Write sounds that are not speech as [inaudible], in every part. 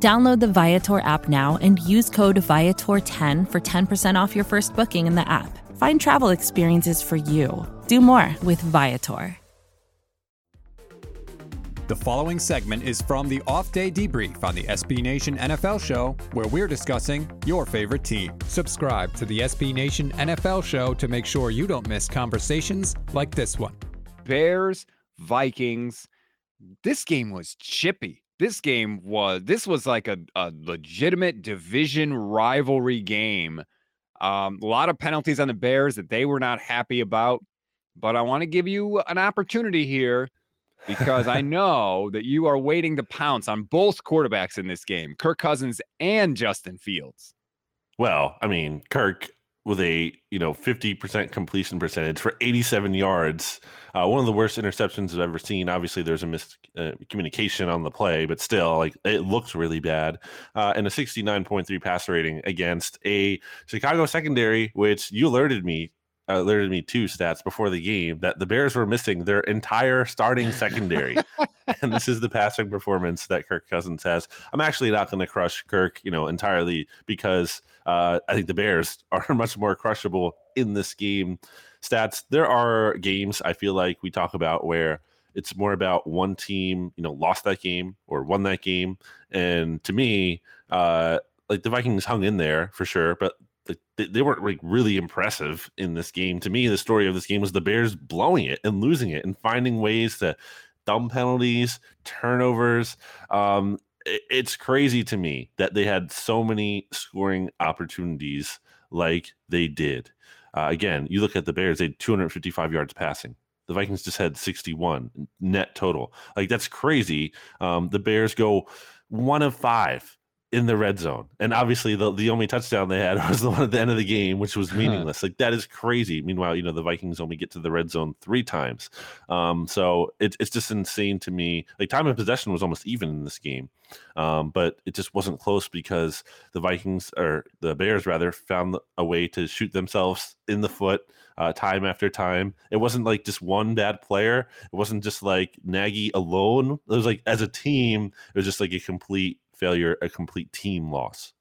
Download the Viator app now and use code Viator10 for 10% off your first booking in the app. Find travel experiences for you. Do more with Viator. The following segment is from the Off Day Debrief on the SB Nation NFL Show, where we're discussing your favorite team. Subscribe to the SB Nation NFL Show to make sure you don't miss conversations like this one. Bears, Vikings. This game was chippy. This game was this was like a, a legitimate division rivalry game. Um, a lot of penalties on the Bears that they were not happy about. But I want to give you an opportunity here because I [laughs] know that you are waiting to pounce on both quarterbacks in this game, Kirk Cousins and Justin Fields. Well, I mean, Kirk with a you know 50% completion percentage for 87 yards. Uh, one of the worst interceptions i've ever seen. Obviously there's a miscommunication uh, on the play but still like it looks really bad. Uh, and a 69.3 passer rating against a chicago secondary which you alerted me alerted me two stats before the game that the Bears were missing their entire starting secondary. [laughs] and this is the passing performance that Kirk Cousins has. I'm actually not going to crush Kirk, you know, entirely because uh, I think the Bears [laughs] are much more crushable in this game. Stats, there are games I feel like we talk about where it's more about one team, you know, lost that game or won that game. And to me, uh, like the Vikings hung in there for sure, but they, they weren't like really impressive in this game. To me, the story of this game was the Bears blowing it and losing it and finding ways to dumb penalties, turnovers. Um, it, it's crazy to me that they had so many scoring opportunities like they did. Uh, again, you look at the Bears; they had 255 yards passing. The Vikings just had 61 net total. Like that's crazy. Um, the Bears go one of five in the red zone. And obviously the, the only touchdown they had [laughs] was the one at the end of the game, which was meaningless. like that is crazy. Meanwhile, you know, the Vikings only get to the red zone three times. Um, so it, it's just insane to me. Like time of possession was almost even in this game. Um, but it just wasn't close because the Vikings or the Bears rather found a way to shoot themselves in the foot uh, time after time. It wasn't like just one bad player. It wasn't just like Nagy alone. It was like as a team, it was just like a complete failure, a complete team loss.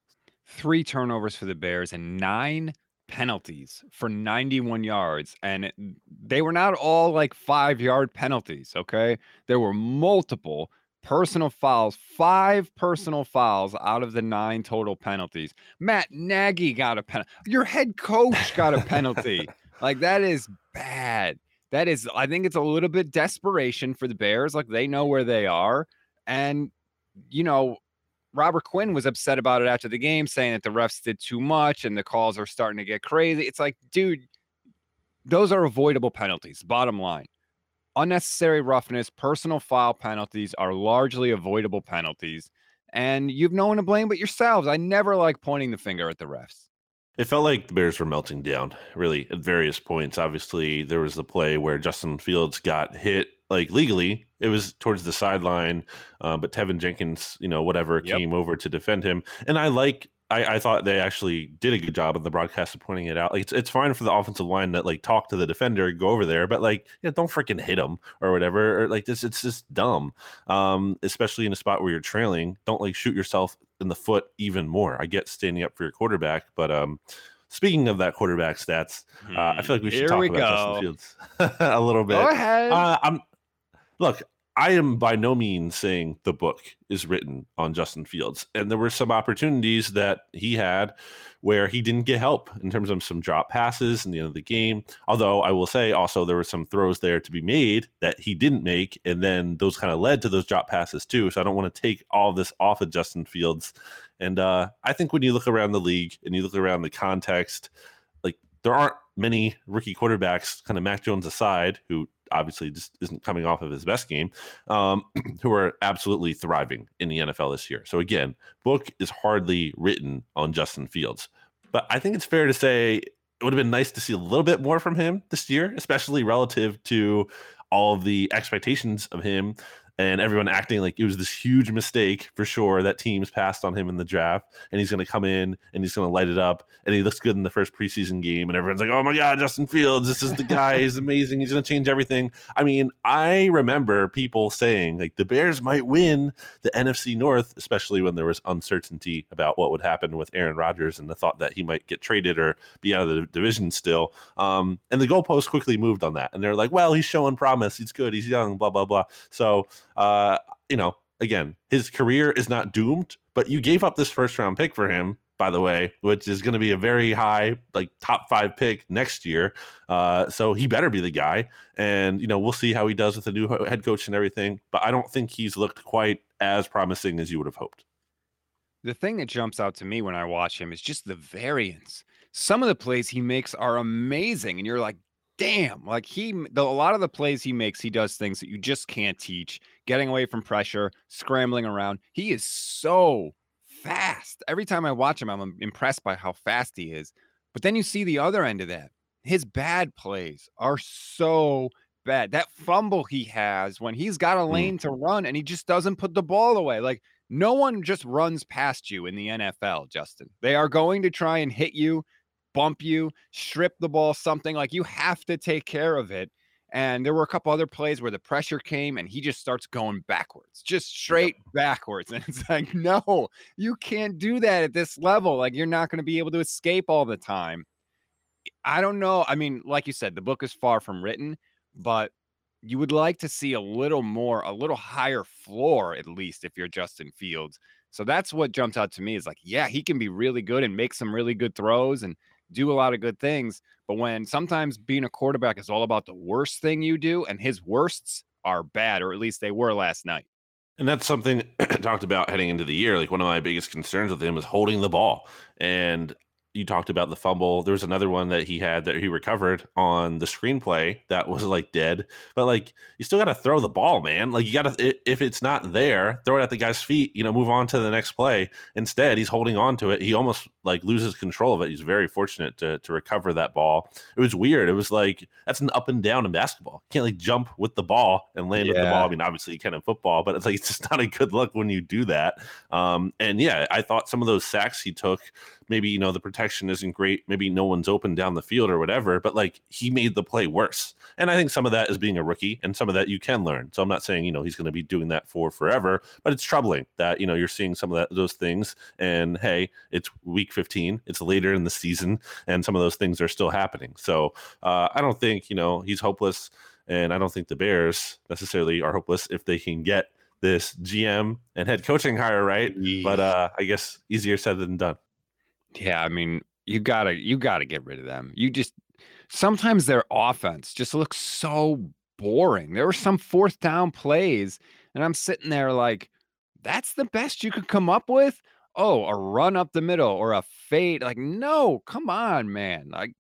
Three turnovers for the Bears and nine penalties for 91 yards. And they were not all like five yard penalties. Okay. There were multiple personal fouls, five personal fouls out of the nine total penalties. Matt Nagy got a penalty. Your head coach got a penalty. [laughs] like that is bad. That is, I think it's a little bit desperation for the Bears. Like they know where they are. And, you know, Robert Quinn was upset about it after the game, saying that the refs did too much and the calls are starting to get crazy. It's like, dude, those are avoidable penalties. Bottom line unnecessary roughness, personal foul penalties are largely avoidable penalties. And you've no one to blame but yourselves. I never like pointing the finger at the refs. It felt like the Bears were melting down, really, at various points. Obviously, there was the play where Justin Fields got hit like legally it was towards the sideline uh, but Teven Jenkins you know whatever yep. came over to defend him and I like I, I thought they actually did a good job of the broadcast of pointing it out. Like it's, it's fine for the offensive line that like talk to the defender, go over there, but like yeah, don't freaking hit him or whatever. Or like this, it's just dumb. Um, especially in a spot where you're trailing. Don't like shoot yourself in the foot even more. I get standing up for your quarterback, but um, Speaking of that quarterback stats, uh, I feel like we should Here talk we about go. Justin Fields [laughs] a little bit. Go ahead. Uh, I'm look, I am by no means saying the book is written on Justin Fields. And there were some opportunities that he had where he didn't get help in terms of some drop passes in the end of the game. Although I will say also there were some throws there to be made that he didn't make. And then those kind of led to those drop passes too. So I don't want to take all this off of Justin Fields. And uh, I think when you look around the league and you look around the context, like there aren't many rookie quarterbacks, kind of Mac Jones aside, who obviously just isn't coming off of his best game, um, [clears throat] who are absolutely thriving in the NFL this year. So again, book is hardly written on Justin Fields. but I think it's fair to say it would have been nice to see a little bit more from him this year, especially relative to all of the expectations of him and everyone acting like it was this huge mistake for sure that teams passed on him in the draft. And he's going to come in and he's going to light it up and he looks good in the first preseason game. And everyone's like oh my god justin fields this is the guy. He's [laughs] amazing. He's going to change everything. I mean i remember people saying like the bears might win the nfc north especially when there was uncertainty about what would happen with aaron rodgers and the thought that he might get traded or be out of the division still. Um, and the goalpost quickly moved on that. And they're like well he's showing promise. He's good. He's young blah blah blah. So uh, you know, again, his career is not doomed, but you gave up this first round pick for him, by the way, which is going to be a very high, like top five pick next year. Uh, so he better be the guy. And, you know, we'll see how he does with the new head coach and everything. But I don't think he's looked quite as promising as you would have hoped. The thing that jumps out to me when I watch him is just the variance. Some of the plays he makes are amazing. And you're like, damn, like he, the, a lot of the plays he makes, he does things that you just can't teach. Getting away from pressure, scrambling around. He is so fast. Every time I watch him, I'm impressed by how fast he is. But then you see the other end of that. His bad plays are so bad. That fumble he has when he's got a mm. lane to run and he just doesn't put the ball away. Like no one just runs past you in the NFL, Justin. They are going to try and hit you bump you, strip the ball, something like you have to take care of it. And there were a couple other plays where the pressure came and he just starts going backwards, just straight backwards. [laughs] And it's like, no, you can't do that at this level. Like, you're not going to be able to escape all the time. I don't know. I mean, like you said, the book is far from written, but you would like to see a little more, a little higher floor, at least if you're Justin Fields. So that's what jumps out to me is like, yeah, he can be really good and make some really good throws. And do a lot of good things. But when sometimes being a quarterback is all about the worst thing you do, and his worsts are bad, or at least they were last night. And that's something I [clears throat] talked about heading into the year. Like one of my biggest concerns with him is holding the ball. And you talked about the fumble. There was another one that he had that he recovered on the screenplay that was like dead. But like you still got to throw the ball, man. Like you got to if it's not there, throw it at the guy's feet. You know, move on to the next play. Instead, he's holding on to it. He almost like loses control of it. He's very fortunate to to recover that ball. It was weird. It was like that's an up and down in basketball. You can't like jump with the ball and land yeah. with the ball. I mean, obviously you can in football, but it's like [laughs] it's just not a good look when you do that. Um, and yeah, I thought some of those sacks he took maybe you know the protection isn't great maybe no one's open down the field or whatever but like he made the play worse and i think some of that is being a rookie and some of that you can learn so i'm not saying you know he's going to be doing that for forever but it's troubling that you know you're seeing some of that those things and hey it's week 15 it's later in the season and some of those things are still happening so uh, i don't think you know he's hopeless and i don't think the bears necessarily are hopeless if they can get this GM and head coaching hire right. But uh, I guess easier said than done. Yeah, I mean, you gotta you gotta get rid of them. You just sometimes their offense just looks so boring. There were some fourth down plays, and I'm sitting there like, that's the best you could come up with. Oh, a run up the middle or a fade. Like, no, come on, man. Like,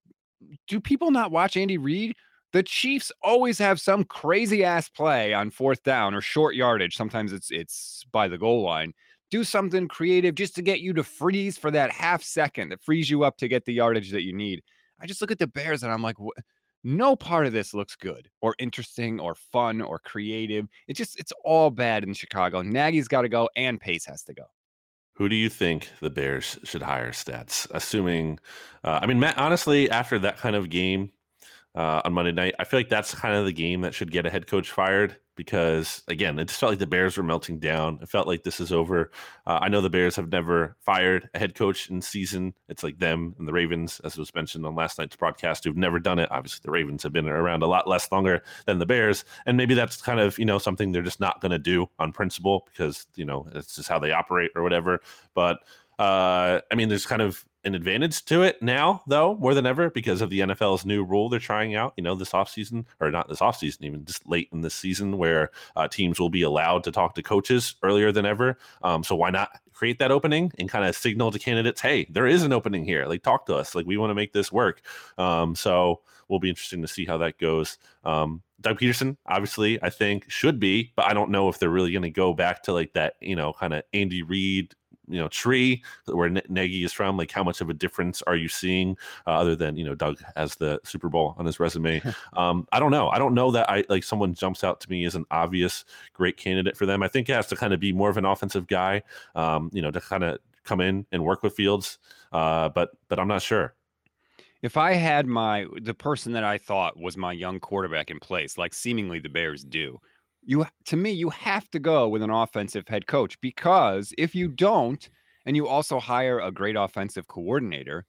do people not watch Andy Reid? The Chiefs always have some crazy ass play on fourth down or short yardage. Sometimes it's it's by the goal line do something creative just to get you to freeze for that half second that frees you up to get the yardage that you need. I just look at the Bears and I'm like, no part of this looks good or interesting or fun or creative. It's just, it's all bad in Chicago. Nagy's got to go and Pace has to go. Who do you think the Bears should hire stats? Assuming, uh, I mean, Matt, honestly, after that kind of game uh, on Monday night, I feel like that's kind of the game that should get a head coach fired because again, it just felt like the Bears were melting down. It felt like this is over. Uh, I know the Bears have never fired a head coach in season. It's like them and the Ravens, as was mentioned on last night's broadcast, who've never done it. Obviously, the Ravens have been around a lot less longer than the Bears, and maybe that's kind of you know something they're just not going to do on principle because you know it's just how they operate or whatever. But uh, I mean, there's kind of an advantage to it now, though, more than ever, because of the NFL's new rule they're trying out, you know, this offseason, or not this offseason, even just late in this season, where uh, teams will be allowed to talk to coaches earlier than ever. Um, so why not create that opening and kind of signal to candidates, hey, there is an opening here. Like, talk to us. Like, we want to make this work. Um, so will be interesting to see how that goes. Um, Doug Pederson, obviously, I think should be, but I don't know if they're really going to go back to like that, you know, kind of Andy Reid you know tree where Nagy is from? Like, how much of a difference are you seeing uh, other than you know Doug has the Super Bowl on his resume? [laughs] um, I don't know. I don't know that I like someone jumps out to me as an obvious great candidate for them. I think it has to kind of be more of an offensive guy, um, you know, to kind of come in and work with Fields. Uh, but but I'm not sure. If I had my the person that I thought was my young quarterback in place, like seemingly the Bears do, you to me you have to go with an offensive head coach because if you don't and you also hire a great offensive coordinator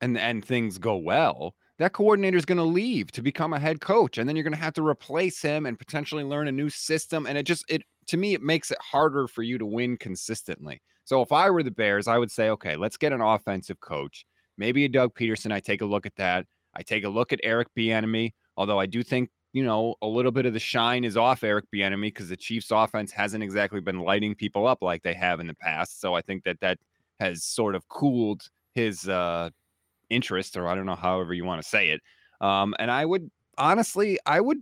and and things go well that coordinator is going to leave to become a head coach and then you're going to have to replace him and potentially learn a new system and it just it to me it makes it harder for you to win consistently. So if i were the bears i would say okay let's get an offensive coach. Maybe a doug pederson i take a look at that. I take a look at eric bieniemy although i do think you know, a little bit of the shine is off Eric Bieniemy because the Chiefs' offense hasn't exactly been lighting people up like they have in the past. So I think that that has sort of cooled his uh, interest, or I don't know, however you want to say it. Um, and I would honestly, I would.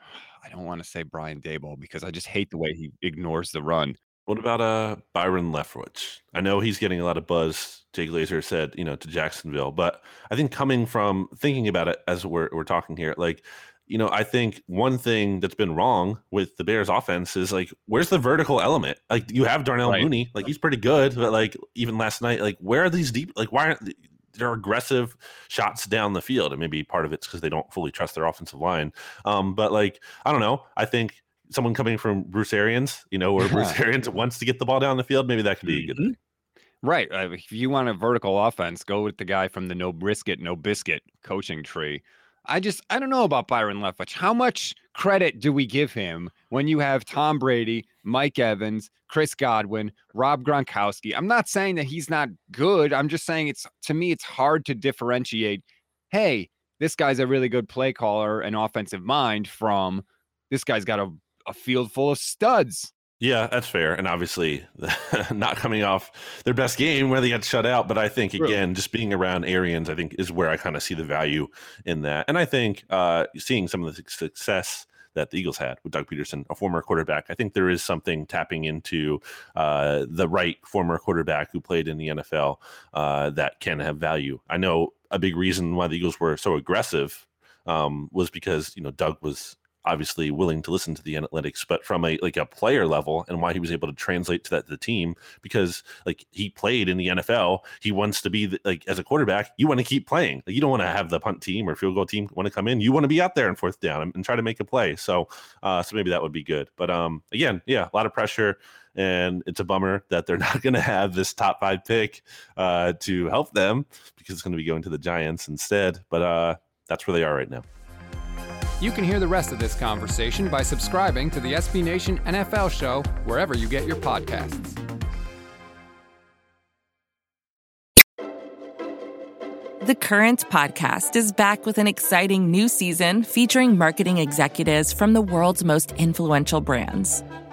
[sighs] I don't want to say Brian Daboll because I just hate the way he ignores the run. What about uh Byron Leftwich? I know he's getting a lot of buzz. Jay Glazer said, you know, to Jacksonville, but I think coming from thinking about it as we're we're talking here, like, you know, I think one thing that's been wrong with the Bears offense is like, where's the vertical element? Like, you have Darnell right. Mooney, like he's pretty good, but like even last night, like where are these deep? Like, why aren't there aggressive shots down the field? And maybe part of it's because they don't fully trust their offensive line. Um, but like, I don't know. I think someone coming from Bruce Arians, you know, where [laughs] Bruce Arians wants to get the ball down the field, maybe that could be a good mm-hmm. thing. Right. Uh, if you want a vertical offense, go with the guy from the no brisket, no biscuit coaching tree. I just I don't know about Byron Leftwich. How much credit do we give him when you have Tom Brady, Mike Evans, Chris Godwin, Rob Gronkowski? I'm not saying that he's not good. I'm just saying it's to me it's hard to differentiate. Hey, this guy's a really good play caller and offensive mind from this guy's got a a field full of studs. Yeah, that's fair. And obviously, [laughs] not coming off their best game where they got shut out. But I think, again, just being around Arians, I think is where I kind of see the value in that. And I think uh, seeing some of the success that the Eagles had with Doug Pederson, a former quarterback, I think there is something tapping into uh, the right former quarterback who played in the NFL uh, that can have value. I know a big reason why the Eagles were so aggressive um, was because, you know, Doug was obviously willing to listen to the analytics, but from a like a player level and why he was able to translate to that to the team because like he played in the NFL, he wants to be the, like as a quarterback, you want to keep playing. Like, you don't want to have the punt team or field goal team want to come in. You want to be out there in fourth down and, and try to make a play. So, uh, so maybe that would be good. But um, again, yeah, a lot of pressure and it's a bummer that they're [laughs] not going to have this top five pick uh, to help them because it's going to be going to the Giants instead. But uh, that's where they are right now. You can hear the rest of this conversation by subscribing to the SB Nation NFL show wherever you get your podcasts. The Current podcast is back with an exciting new season featuring marketing executives from the world's most influential brands.